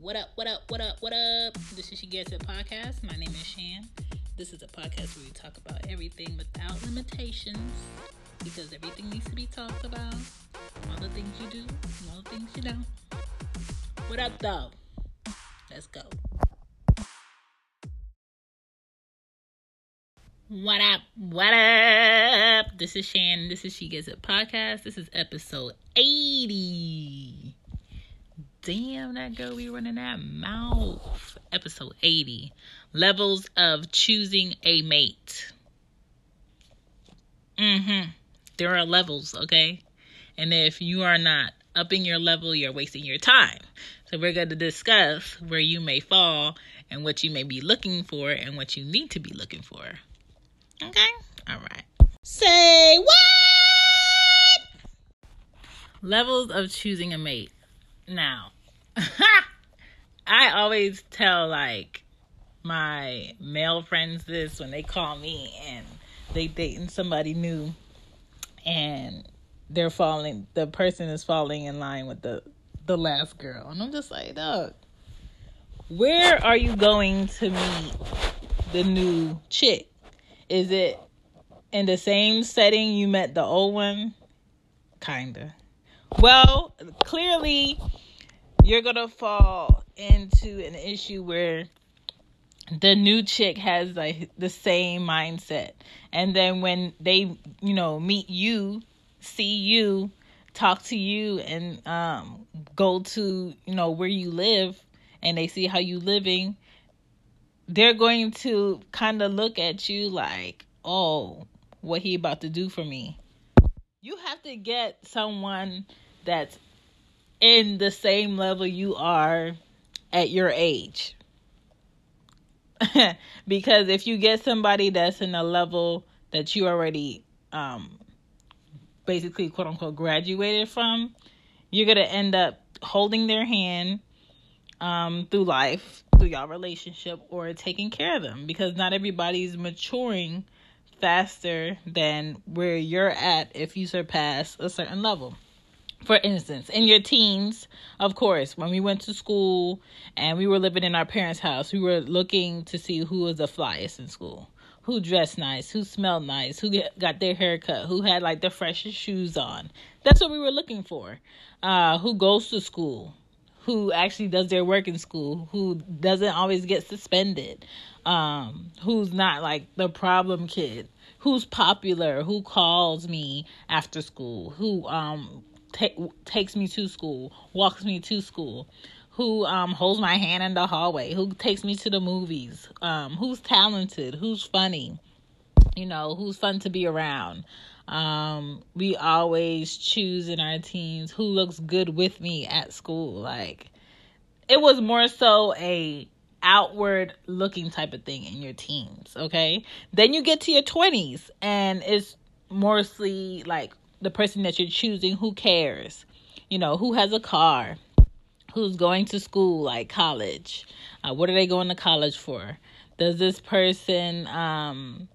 What up, what up, what up, what up? This is She Gets It Podcast. My name is Shan. This is a podcast where we talk about everything without limitations because everything needs to be talked about. All the things you do, all the things you don't. What up, though? Let's go. What up? What up? This is Shan. This is She Gets It Podcast. This is episode 80. Damn, that girl be running that mouth. Episode 80. Levels of choosing a mate. Mm-hmm. There are levels, okay? And if you are not upping your level, you're wasting your time. So we're going to discuss where you may fall and what you may be looking for and what you need to be looking for. Okay? All right. Say what? Levels of choosing a mate. Now, I always tell like my male friends this when they call me and they dating somebody new and they're falling the person is falling in line with the the last girl. And I'm just like, dog, where are you going to meet the new chick? Is it in the same setting you met the old one? Kinda. Well, clearly you're gonna fall into an issue where the new chick has like the same mindset. And then when they you know meet you see you talk to you and um go to you know where you live and they see how you living they're going to kind of look at you like oh what he about to do for me. You have to get someone that's in the same level you are at your age. Because if you get somebody that's in a level that you already um basically quote unquote graduated from you're gonna end up holding their hand um through life through your relationship or taking care of them. Because not everybody's maturing faster than where you're at if you surpass a certain level for instance, in your teens, of course, when we went to school and we were living in our parents' house, we were looking to see who was the flyest in school, who dressed nice, who smelled nice, who got their hair cut, who had like the freshest shoes on. That's what we were looking for. Uh, who goes to school, who actually does their work in school, who doesn't always get suspended, um, who's not like the problem kid, who's popular, who calls me after school, who um takes me to school, walks me to school, who um holds my hand in the hallway, who takes me to the movies, um who's talented, who's funny, you know, who's fun to be around. Um we always choose in our teens who looks good with me at school. Like it was more so a outward looking type of thing in your teens, okay? Then you get to your 20s and it's mostly like the person that you're choosing who cares? You know who has a car? Who's going to school like college? Uh, what are they going to college for? Does this person um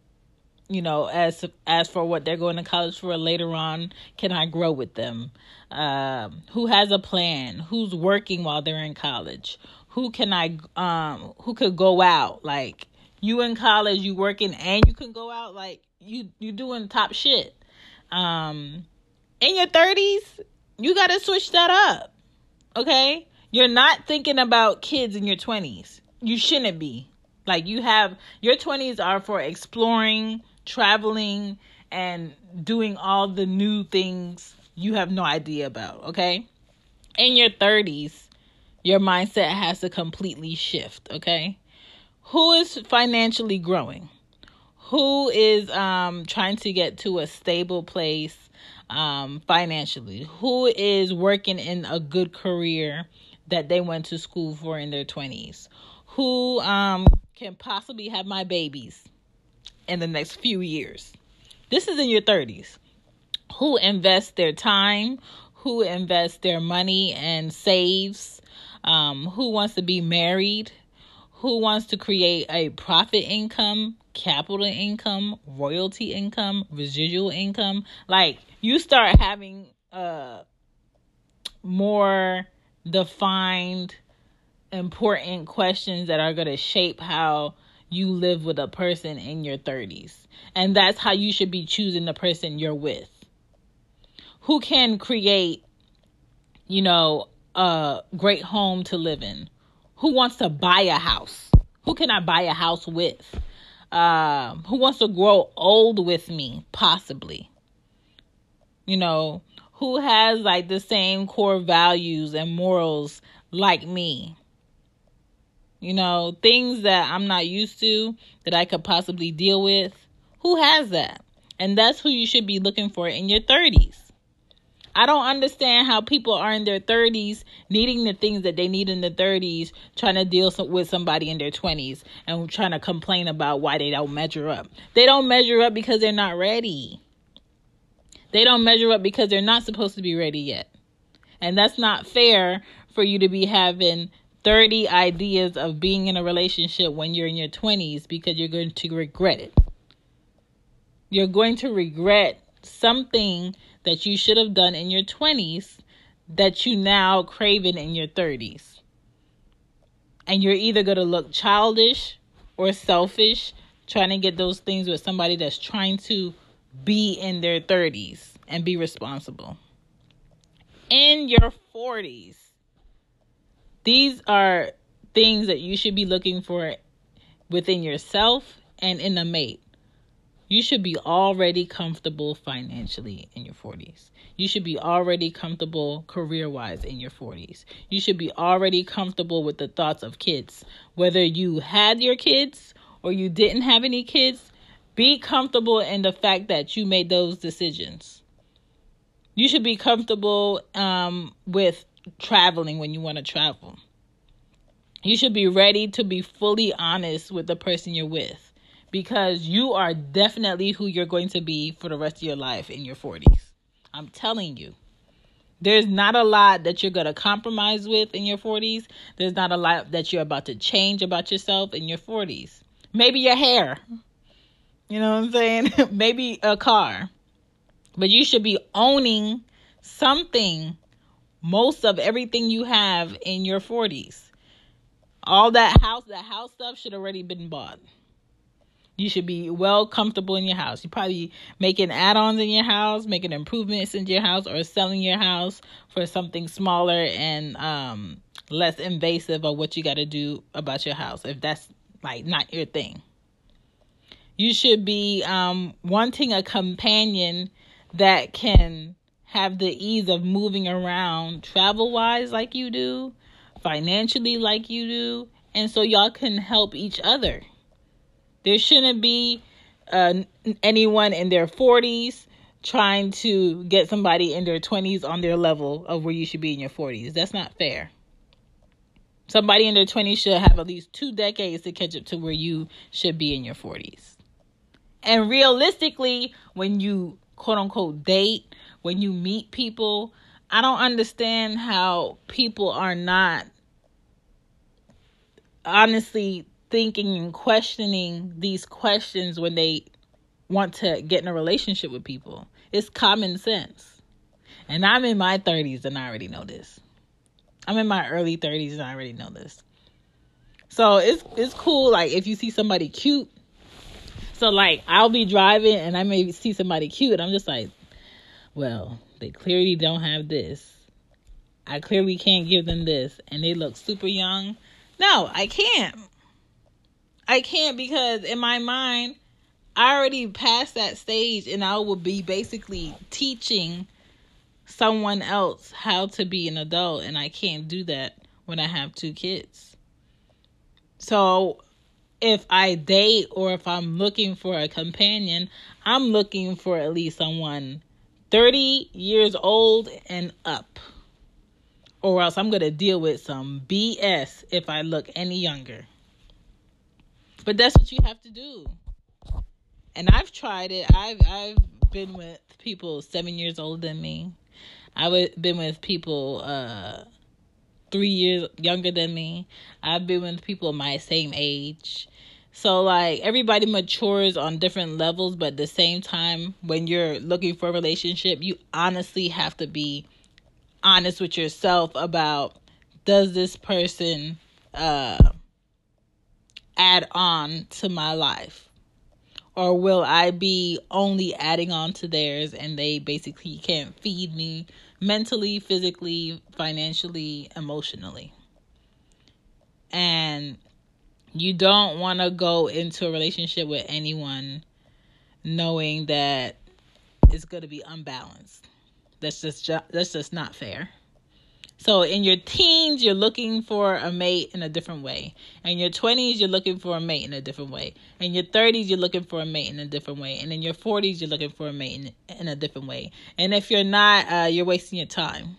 you know as as for what they're going to college for later on can i grow with them? Um who has a plan? Who's working while they're in college? Who can i um who could go out? Like you in college you working and you can go out like you you doing top shit um in your 30s you got to switch that up okay? You're not thinking about kids in your 20s you shouldn't be. Like you have your 20s are for exploring traveling and doing all the new things you have no idea about okay? In your 30s your mindset has to completely shift okay? Who is financially growing who is um trying to get to a stable place um financially? Who is working in a good career that they went to school for in their 20s who um can possibly have my babies in the next few years? This is in your 30s who invests their time? Who invests their money and saves? Um who wants to be married? Who wants to create a profit income capital income, royalty income, residual income. Like you start having a more defined important questions that are going to shape how you live with a person in your 30s. And that's how you should be choosing the person you're with. Who can create, you know, a great home to live in? Who wants to buy a house? Who can I buy a house with? Um, who wants to grow old with me, possibly? You know, who has like the same core values and morals like me? You know, things that I'm not used to that I could possibly deal with. Who has that? And that's who you should be looking for in your 30s. I don't understand how people are in their 30s needing the things that they need in their 30s, trying to deal with somebody in their 20s and trying to complain about why they don't measure up. They don't measure up because they're not ready. They don't measure up because they're not supposed to be ready yet. And that's not fair for you to be having 30 ideas of being in a relationship when you're in your 20s because you're going to regret it. You're going to regret something that you should have done in your 20s that you now craving in your 30s. And you're either going to look childish or selfish trying to get those things with somebody that's trying to be in their 30s and be responsible. In your 40s, these are things that you should be looking for within yourself and in a mate. You should be already comfortable financially in your 40s. You should be already comfortable career wise in your 40s. You should be already comfortable with the thoughts of kids. Whether you had your kids or you didn't have any kids, be comfortable in the fact that you made those decisions. You should be comfortable um, with traveling when you want to travel. You should be ready to be fully honest with the person you're with because you are definitely who you're going to be for the rest of your life in your 40s. I'm telling you. There's not a lot that you're going to compromise with in your 40s. There's not a lot that you're about to change about yourself in your 40s. Maybe your hair. You know what I'm saying? Maybe a car. But you should be owning something most of everything you have in your 40s. All that house, that house stuff should already been bought. You should be well comfortable in your house. You probably making add-ons in your house, making improvements in your house, or selling your house for something smaller and um, less invasive of what you got to do about your house. If that's like not your thing, you should be um, wanting a companion that can have the ease of moving around travel wise like you do, financially like you do, and so y'all can help each other. There shouldn't be uh, anyone in their 40s trying to get somebody in their 20s on their level of where you should be in your 40s. That's not fair. Somebody in their 20s should have at least two decades to catch up to where you should be in your 40s. And realistically, when you quote unquote date when you meet people, I don't understand how people are not honestly thinking and questioning these questions when they want to get in a relationship with people. It's common sense. And I'm in my 30s and I already know this. I'm in my early 30s and I already know this. So it's it's cool like if you see somebody cute. So like I'll be driving and I may see somebody cute I'm just like well, they clearly don't have this. I clearly can't give them this. And they look super young. No, I can't. I can't because in my mind, I already passed that stage and I will be basically teaching someone else how to be an adult. And I can't do that when I have two kids. So if I date or if I'm looking for a companion, I'm looking for at least someone 30 years old and up. Or else I'm going to deal with some BS if I look any younger. But that's what you have to do. And I've tried it. I've I've been with people 7 years older than me. I've been with people uh 3 years younger than me. I've been with people my same age. So like everybody matures on different levels, but at the same time, when you're looking for a relationship, you honestly have to be honest with yourself about does this person uh, add on to my life? Or will I be only adding on to theirs and they basically can't feed me mentally, physically, financially, emotionally? And you don't want to go into a relationship with anyone knowing that it's going to be unbalanced. That's just that's just not fair. So in your teens, you're looking for a mate in a different way. In your 20s, you're looking for a mate in a different way. In your 30s, you're looking for a mate in a different way. And in your 40s, you're looking for a mate in, in a different way. And if you're not, uh, you're wasting your time.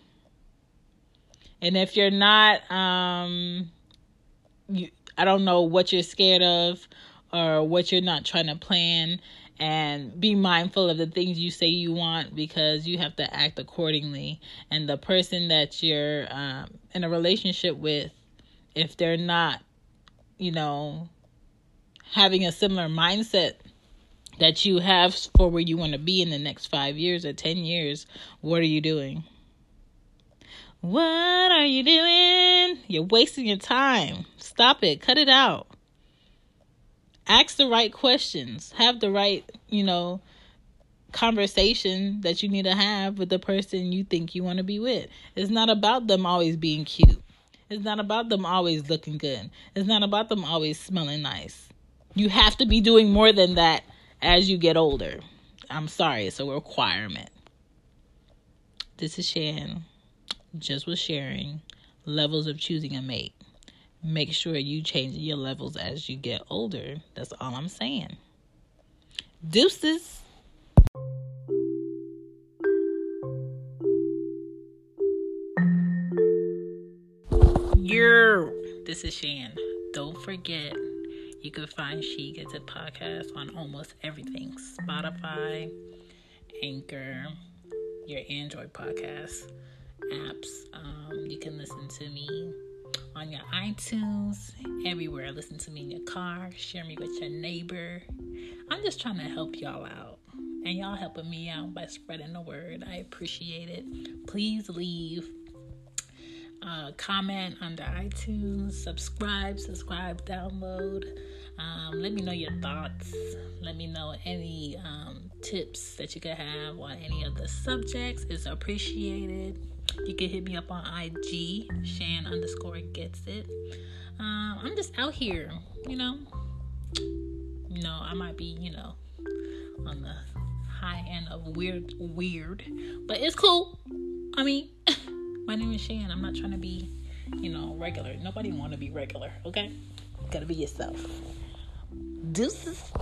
And if you're not, um, you, I don't know what you're scared of or what you're not trying to plan and be mindful of the things you say you want because you have to act accordingly. And the person that you're um, in a relationship with, if they're not, you know, having a similar mindset that you have for where you want to be in the next five years or 10 years, what are you doing? What are you doing? You're wasting your time. Stop it. Cut it out ask the right questions. Have the right you know conversation that you need to have with the person you think you want to be with. It's not about them always being cute. It's not about them always looking good. It's not about them always smelling nice. You have to be doing more than that as you get older. I'm sorry it's a requirement. This is shan. Just was sharing levels of choosing a mate make sure you change your levels as you get older. That's all I'm saying. Deuces. You're this is Shan. Don't forget you can find She Gets It podcast on almost everything. Spotify, Anchor, your Android podcast apps. Um, you can listen to me on your iTunes, everywhere. Listen to me in your car, share me with your neighbor. I'm just trying to help y'all out. And y'all helping me out by spreading the word. I appreciate it. Please leave a comment under iTunes, subscribe, subscribe, download. Um, let me know your thoughts. Let me know any um, tips that you could have on any of the subjects. It's appreciated. You can hit me up on IG, Shan underscore gets it. Um, I'm just out here, you know. You know, I might be, you know, on the high end of weird, weird, but it's cool. I mean, my name is Shan. I'm not trying to be, you know, regular. Nobody want to be regular, okay? gotta be yourself. Deuces.